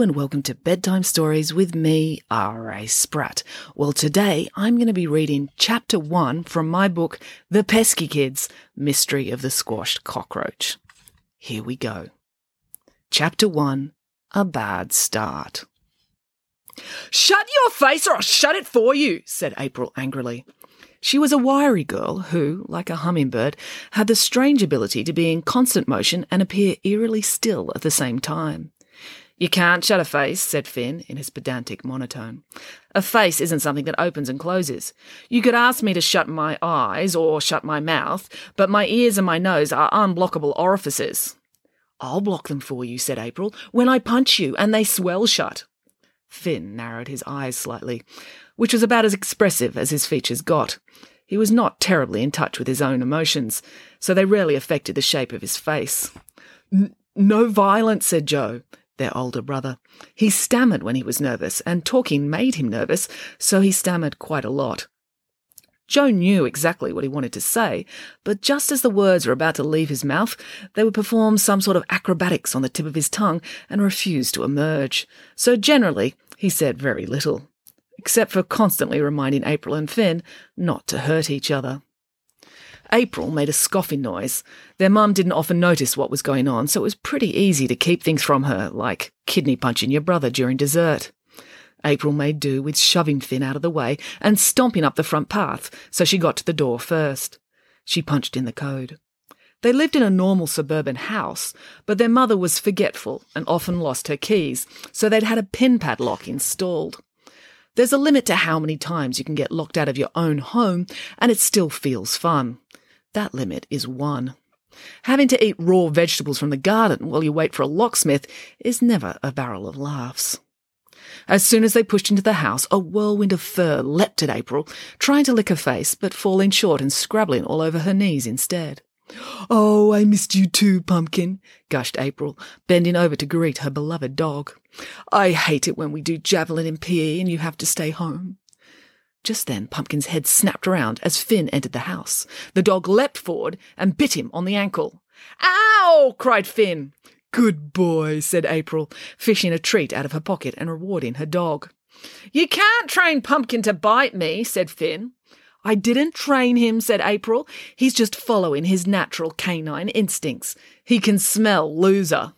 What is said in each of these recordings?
And welcome to Bedtime Stories with me, R.A. Spratt. Well, today I'm going to be reading chapter one from my book, The Pesky Kids Mystery of the Squashed Cockroach. Here we go. Chapter one A Bad Start. Shut your face or I'll shut it for you, said April angrily. She was a wiry girl who, like a hummingbird, had the strange ability to be in constant motion and appear eerily still at the same time. You can't shut a face, said Finn in his pedantic monotone. A face isn't something that opens and closes. You could ask me to shut my eyes or shut my mouth, but my ears and my nose are unblockable orifices. I'll block them for you, said April, when I punch you and they swell shut. Finn narrowed his eyes slightly, which was about as expressive as his features got. He was not terribly in touch with his own emotions, so they rarely affected the shape of his face. No violence, said Joe their older brother. He stammered when he was nervous, and talking made him nervous, so he stammered quite a lot. Joe knew exactly what he wanted to say, but just as the words were about to leave his mouth, they would perform some sort of acrobatics on the tip of his tongue and refuse to emerge. So generally, he said very little, except for constantly reminding April and Finn not to hurt each other. April made a scoffing noise. Their mum didn't often notice what was going on, so it was pretty easy to keep things from her, like kidney punching your brother during dessert. April made do with shoving Finn out of the way and stomping up the front path, so she got to the door first. She punched in the code. They lived in a normal suburban house, but their mother was forgetful and often lost her keys, so they'd had a pin padlock installed. There's a limit to how many times you can get locked out of your own home, and it still feels fun. That limit is one. Having to eat raw vegetables from the garden while you wait for a locksmith is never a barrel of laughs. As soon as they pushed into the house, a whirlwind of fur leapt at April, trying to lick her face, but falling short and scrabbling all over her knees instead. Oh, I missed you too, Pumpkin, gushed April, bending over to greet her beloved dog. I hate it when we do javelin in PE and you have to stay home. Just then, Pumpkin's head snapped around as Finn entered the house. The dog leapt forward and bit him on the ankle. Ow! cried Finn. Good boy, said April, fishing a treat out of her pocket and rewarding her dog. You can't train Pumpkin to bite me, said Finn. I didn't train him, said April. He's just following his natural canine instincts. He can smell loser.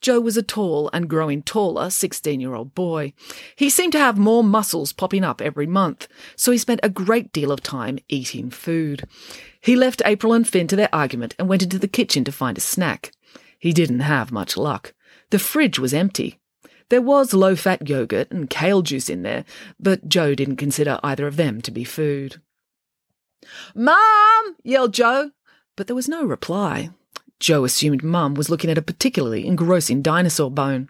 Joe was a tall and growing taller 16 year old boy. He seemed to have more muscles popping up every month, so he spent a great deal of time eating food. He left April and Finn to their argument and went into the kitchen to find a snack. He didn't have much luck. The fridge was empty. There was low fat yogurt and kale juice in there, but Joe didn't consider either of them to be food. Mom! yelled Joe, but there was no reply. Joe assumed Mum was looking at a particularly engrossing dinosaur bone.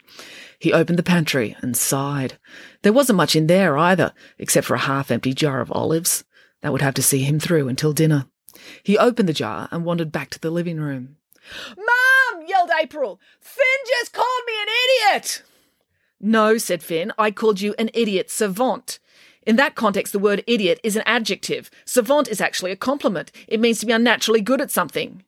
He opened the pantry and sighed. There wasn't much in there either, except for a half empty jar of olives. That would have to see him through until dinner. He opened the jar and wandered back to the living room. Mum! yelled April. Finn just called me an idiot! No, said Finn. I called you an idiot savant. In that context, the word idiot is an adjective. Savant is actually a compliment. It means to be unnaturally good at something.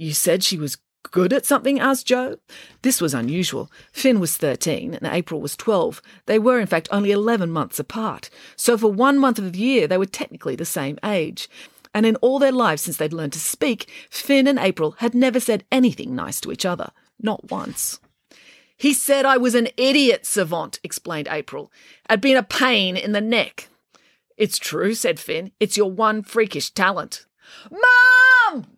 You said she was good at something? asked Joe. This was unusual. Finn was 13 and April was 12. They were, in fact, only 11 months apart. So for one month of the year, they were technically the same age. And in all their lives since they'd learned to speak, Finn and April had never said anything nice to each other. Not once. He said I was an idiot savant, explained April. I'd been a pain in the neck. It's true, said Finn. It's your one freakish talent. Mom!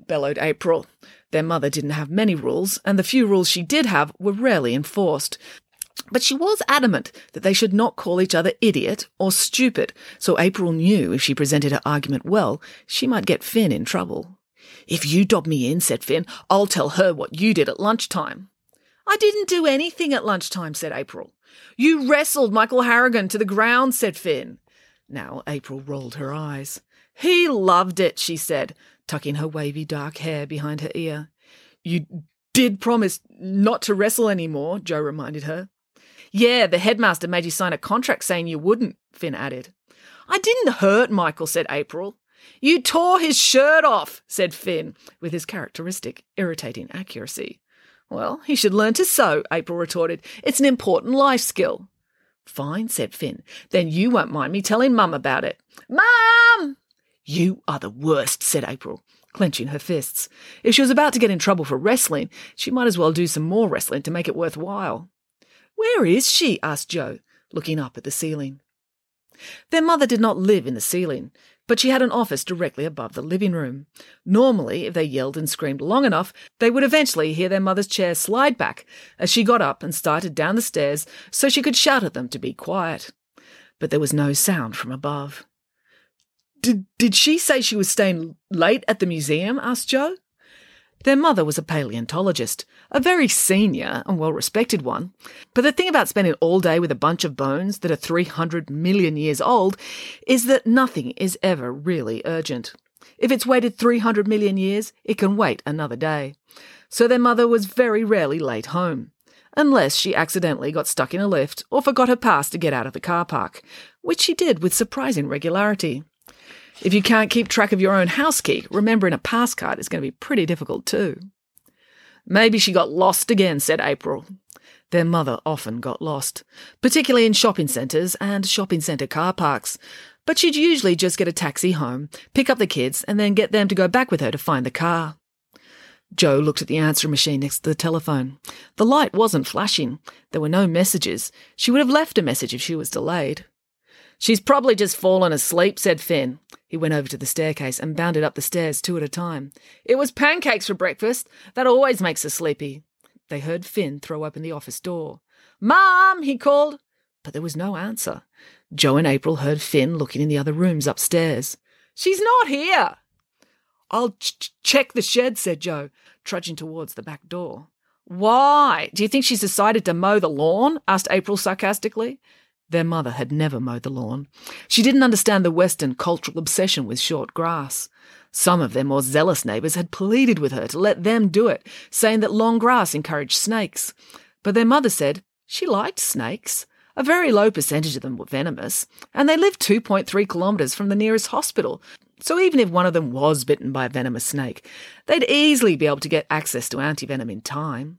Bellowed April. Their mother didn't have many rules, and the few rules she did have were rarely enforced. But she was adamant that they should not call each other idiot or stupid, so April knew if she presented her argument well, she might get Finn in trouble. If you dob me in, said Finn, I'll tell her what you did at lunchtime. I didn't do anything at lunchtime, said April. You wrestled Michael Harrigan to the ground, said Finn. Now April rolled her eyes. He loved it, she said, tucking her wavy dark hair behind her ear. You did promise not to wrestle any more, Joe reminded her. Yeah, the headmaster made you sign a contract saying you wouldn't, Finn added. I didn't hurt Michael, said April. You tore his shirt off, said Finn, with his characteristic irritating accuracy. Well, he should learn to sew, April retorted. It's an important life skill. Fine, said Finn. Then you won't mind me telling Mum about it. Mum! You are the worst, said April, clenching her fists. If she was about to get in trouble for wrestling, she might as well do some more wrestling to make it worthwhile. Where is she? asked Joe, looking up at the ceiling. Their mother did not live in the ceiling, but she had an office directly above the living room. Normally, if they yelled and screamed long enough, they would eventually hear their mother's chair slide back as she got up and started down the stairs so she could shout at them to be quiet. But there was no sound from above. Did, did she say she was staying late at the museum? asked Joe. Their mother was a paleontologist, a very senior and well respected one. But the thing about spending all day with a bunch of bones that are 300 million years old is that nothing is ever really urgent. If it's waited 300 million years, it can wait another day. So their mother was very rarely late home. Unless she accidentally got stuck in a lift or forgot her pass to get out of the car park, which she did with surprising regularity. If you can't keep track of your own house key, remembering a pass card is going to be pretty difficult too. Maybe she got lost again, said April. Their mother often got lost, particularly in shopping centres and shopping centre car parks. But she'd usually just get a taxi home, pick up the kids, and then get them to go back with her to find the car. Joe looked at the answering machine next to the telephone. The light wasn't flashing. There were no messages. She would have left a message if she was delayed. She's probably just fallen asleep, said Finn. He went over to the staircase and bounded up the stairs two at a time. It was pancakes for breakfast. That always makes her sleepy. They heard Finn throw open the office door. Mom, he called. But there was no answer. Joe and April heard Finn looking in the other rooms upstairs. She's not here. I'll ch- check the shed, said Joe, trudging towards the back door. Why? Do you think she's decided to mow the lawn? asked April sarcastically. Their mother had never mowed the lawn. She didn't understand the Western cultural obsession with short grass. Some of their more zealous neighbours had pleaded with her to let them do it, saying that long grass encouraged snakes. But their mother said she liked snakes. A very low percentage of them were venomous, and they lived 2.3 kilometres from the nearest hospital. So even if one of them was bitten by a venomous snake, they'd easily be able to get access to antivenom in time.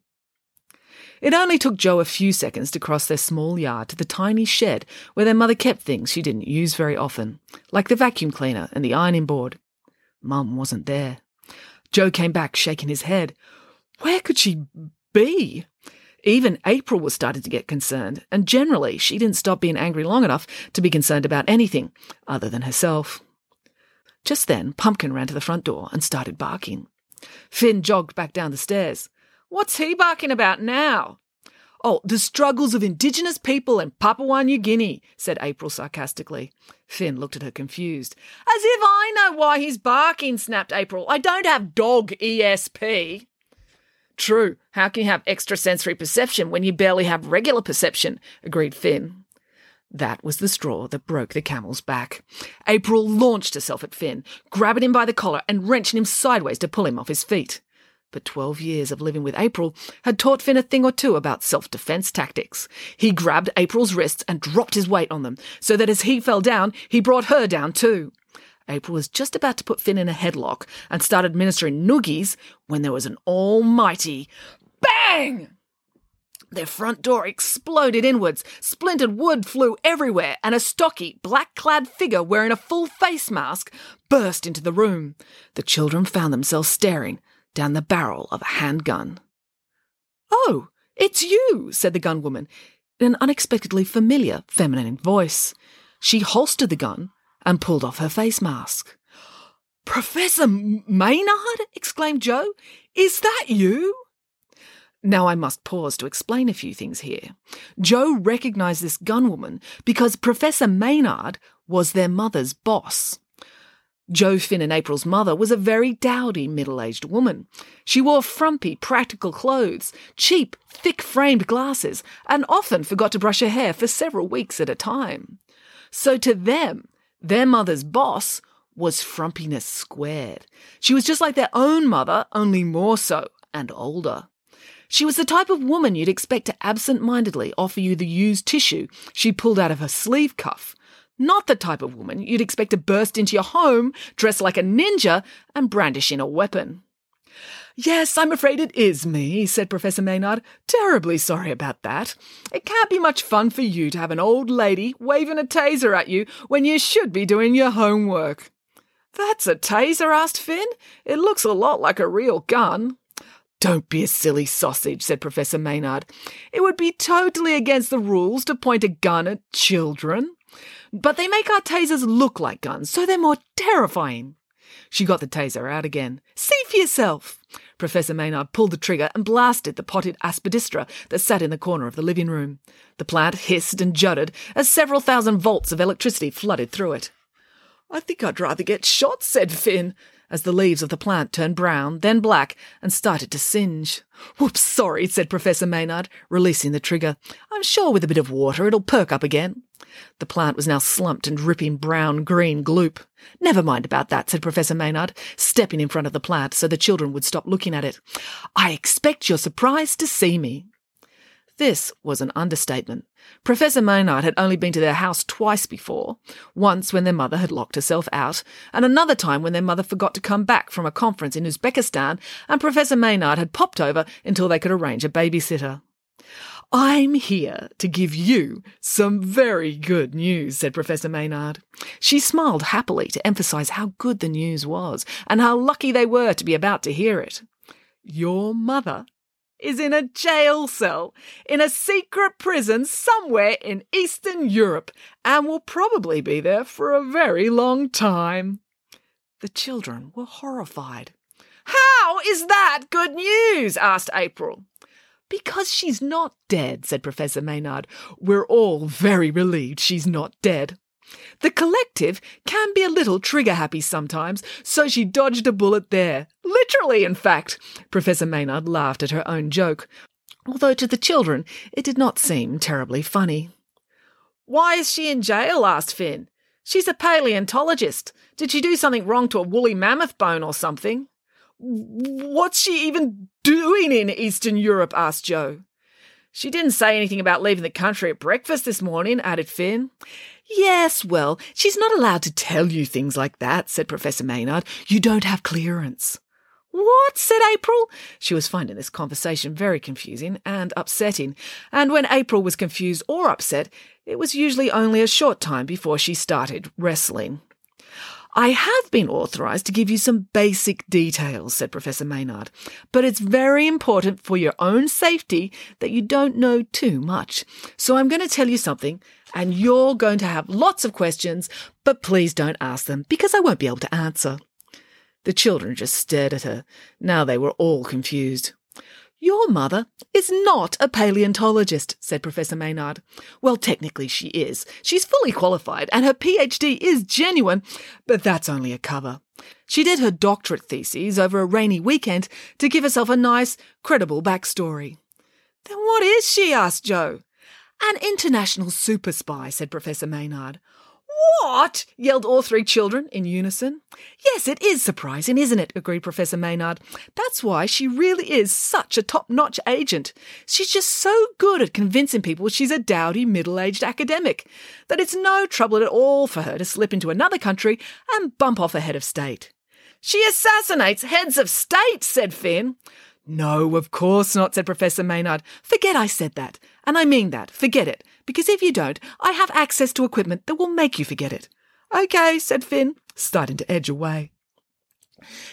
It only took Joe a few seconds to cross their small yard to the tiny shed where their mother kept things she didn't use very often, like the vacuum cleaner and the ironing board. Mum wasn't there. Joe came back shaking his head. Where could she be? Even April was starting to get concerned, and generally she didn't stop being angry long enough to be concerned about anything other than herself. Just then, Pumpkin ran to the front door and started barking. Finn jogged back down the stairs. What's he barking about now? Oh, the struggles of Indigenous people in Papua New Guinea, said April sarcastically. Finn looked at her confused. As if I know why he's barking, snapped April. I don't have dog ESP. True. How can you have extrasensory perception when you barely have regular perception? agreed Finn. That was the straw that broke the camel's back. April launched herself at Finn, grabbing him by the collar and wrenching him sideways to pull him off his feet. But 12 years of living with April had taught Finn a thing or two about self defense tactics. He grabbed April's wrists and dropped his weight on them, so that as he fell down, he brought her down too. April was just about to put Finn in a headlock and start administering noogies when there was an almighty bang! Their front door exploded inwards, splintered wood flew everywhere, and a stocky, black clad figure wearing a full face mask burst into the room. The children found themselves staring, down the barrel of a handgun. Oh, it's you, said the gunwoman in an unexpectedly familiar feminine voice. She holstered the gun and pulled off her face mask. Professor Maynard? exclaimed Joe. Is that you? Now, I must pause to explain a few things here. Joe recognised this gunwoman because Professor Maynard was their mother's boss. Joe Finn and April's mother was a very dowdy middle aged woman. She wore frumpy, practical clothes, cheap, thick framed glasses, and often forgot to brush her hair for several weeks at a time. So to them, their mother's boss was frumpiness squared. She was just like their own mother, only more so, and older. She was the type of woman you'd expect to absent mindedly offer you the used tissue she pulled out of her sleeve cuff not the type of woman you'd expect to burst into your home, dressed like a ninja, and brandishing a weapon. Yes, I'm afraid it is me, said Professor Maynard. Terribly sorry about that. It can't be much fun for you to have an old lady waving a taser at you when you should be doing your homework. That's a taser? asked Finn. It looks a lot like a real gun. Don't be a silly sausage, said Professor Maynard. It would be totally against the rules to point a gun at children. But they make our tasers look like guns, so they're more terrifying. She got the taser out again. See for yourself. Professor Maynard pulled the trigger and blasted the potted aspidistra that sat in the corner of the living room. The plant hissed and jutted as several thousand volts of electricity flooded through it. I think I'd rather get shot, said Finn, as the leaves of the plant turned brown, then black, and started to singe. Whoops, sorry, said Professor Maynard, releasing the trigger. I'm sure with a bit of water it'll perk up again. The plant was now slumped and dripping brown green gloop. Never mind about that, said Professor Maynard, stepping in front of the plant so the children would stop looking at it. I expect you're surprised to see me. This was an understatement. Professor Maynard had only been to their house twice before, once when their mother had locked herself out, and another time when their mother forgot to come back from a conference in Uzbekistan and Professor Maynard had popped over until they could arrange a babysitter. I'm here to give you some very good news, said Professor Maynard. She smiled happily to emphasize how good the news was and how lucky they were to be about to hear it. Your mother is in a jail cell in a secret prison somewhere in Eastern Europe and will probably be there for a very long time. The children were horrified. How is that good news? asked April. Because she's not dead, said Professor Maynard. We're all very relieved she's not dead. The collective can be a little trigger happy sometimes, so she dodged a bullet there. Literally, in fact. Professor Maynard laughed at her own joke, although to the children it did not seem terribly funny. Why is she in jail? asked Finn. She's a paleontologist. Did she do something wrong to a woolly mammoth bone or something? What's she even doing in Eastern Europe? asked Joe. She didn't say anything about leaving the country at breakfast this morning, added Finn. Yes, well, she's not allowed to tell you things like that, said Professor Maynard. You don't have clearance. What? said April. She was finding this conversation very confusing and upsetting, and when April was confused or upset, it was usually only a short time before she started wrestling. I have been authorised to give you some basic details, said Professor Maynard, but it's very important for your own safety that you don't know too much. So I'm going to tell you something, and you're going to have lots of questions, but please don't ask them because I won't be able to answer. The children just stared at her. Now they were all confused. Your mother is not a paleontologist, said Professor Maynard. Well, technically she is. She's fully qualified and her PhD is genuine, but that's only a cover. She did her doctorate thesis over a rainy weekend to give herself a nice, credible backstory. Then what is she? asked Joe. An international super spy, said Professor Maynard. What? yelled all three children in unison. Yes, it is surprising, isn't it? agreed Professor Maynard. That's why she really is such a top notch agent. She's just so good at convincing people she's a dowdy middle aged academic that it's no trouble at all for her to slip into another country and bump off a head of state. She assassinates heads of state, said Finn. No, of course not, said Professor Maynard. Forget I said that. And I mean that. Forget it. Because if you don't, I have access to equipment that will make you forget it. Okay, said Finn, starting to edge away.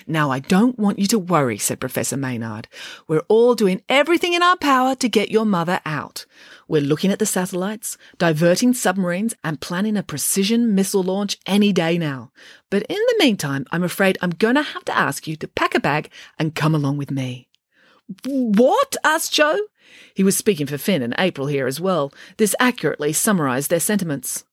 Now, I don't want you to worry, said Professor Maynard. We're all doing everything in our power to get your mother out. We're looking at the satellites, diverting submarines, and planning a precision missile launch any day now. But in the meantime, I'm afraid I'm going to have to ask you to pack a bag and come along with me. What? asked Joe. He was speaking for Finn and April here as well. This accurately summarised their sentiments.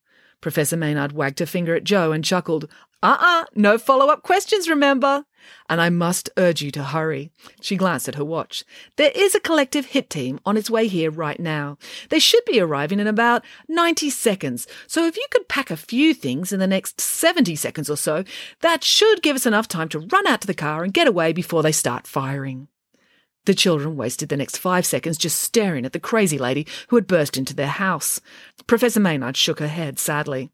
Professor Maynard wagged a finger at Joe and chuckled. Uh-uh, no follow-up questions, remember? And I must urge you to hurry. She glanced at her watch. There is a collective hit team on its way here right now. They should be arriving in about 90 seconds. So if you could pack a few things in the next 70 seconds or so, that should give us enough time to run out to the car and get away before they start firing. The children wasted the next five seconds just staring at the crazy lady who had burst into their house. Professor Maynard shook her head sadly.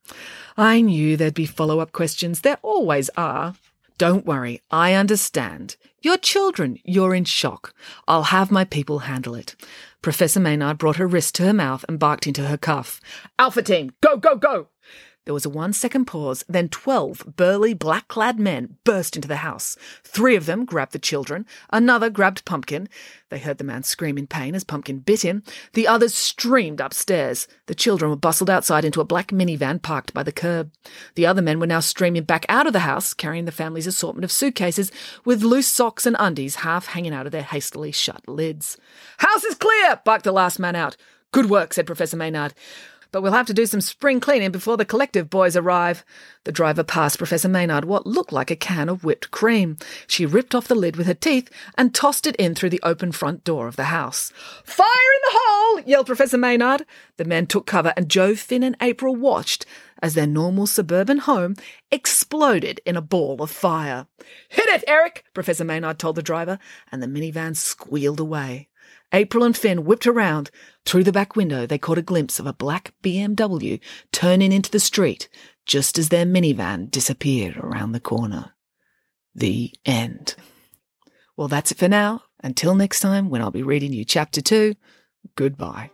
I knew there'd be follow up questions. There always are. Don't worry, I understand. You're children, you're in shock. I'll have my people handle it. Professor Maynard brought her wrist to her mouth and barked into her cuff. Alpha team, go, go, go! There was a one second pause, then 12 burly, black clad men burst into the house. Three of them grabbed the children, another grabbed Pumpkin. They heard the man scream in pain as Pumpkin bit him. The others streamed upstairs. The children were bustled outside into a black minivan parked by the curb. The other men were now streaming back out of the house, carrying the family's assortment of suitcases with loose socks and undies half hanging out of their hastily shut lids. House is clear! barked the last man out. Good work, said Professor Maynard but we'll have to do some spring cleaning before the collective boys arrive. The driver passed Professor Maynard what looked like a can of whipped cream. She ripped off the lid with her teeth and tossed it in through the open front door of the house. Fire in the hole! yelled Professor Maynard. The men took cover and Joe, Finn, and April watched as their normal suburban home exploded in a ball of fire. Hit it, Eric! Professor Maynard told the driver, and the minivan squealed away. April and Finn whipped around. Through the back window, they caught a glimpse of a black BMW turning into the street just as their minivan disappeared around the corner. The end. Well, that's it for now. Until next time, when I'll be reading you chapter two, goodbye.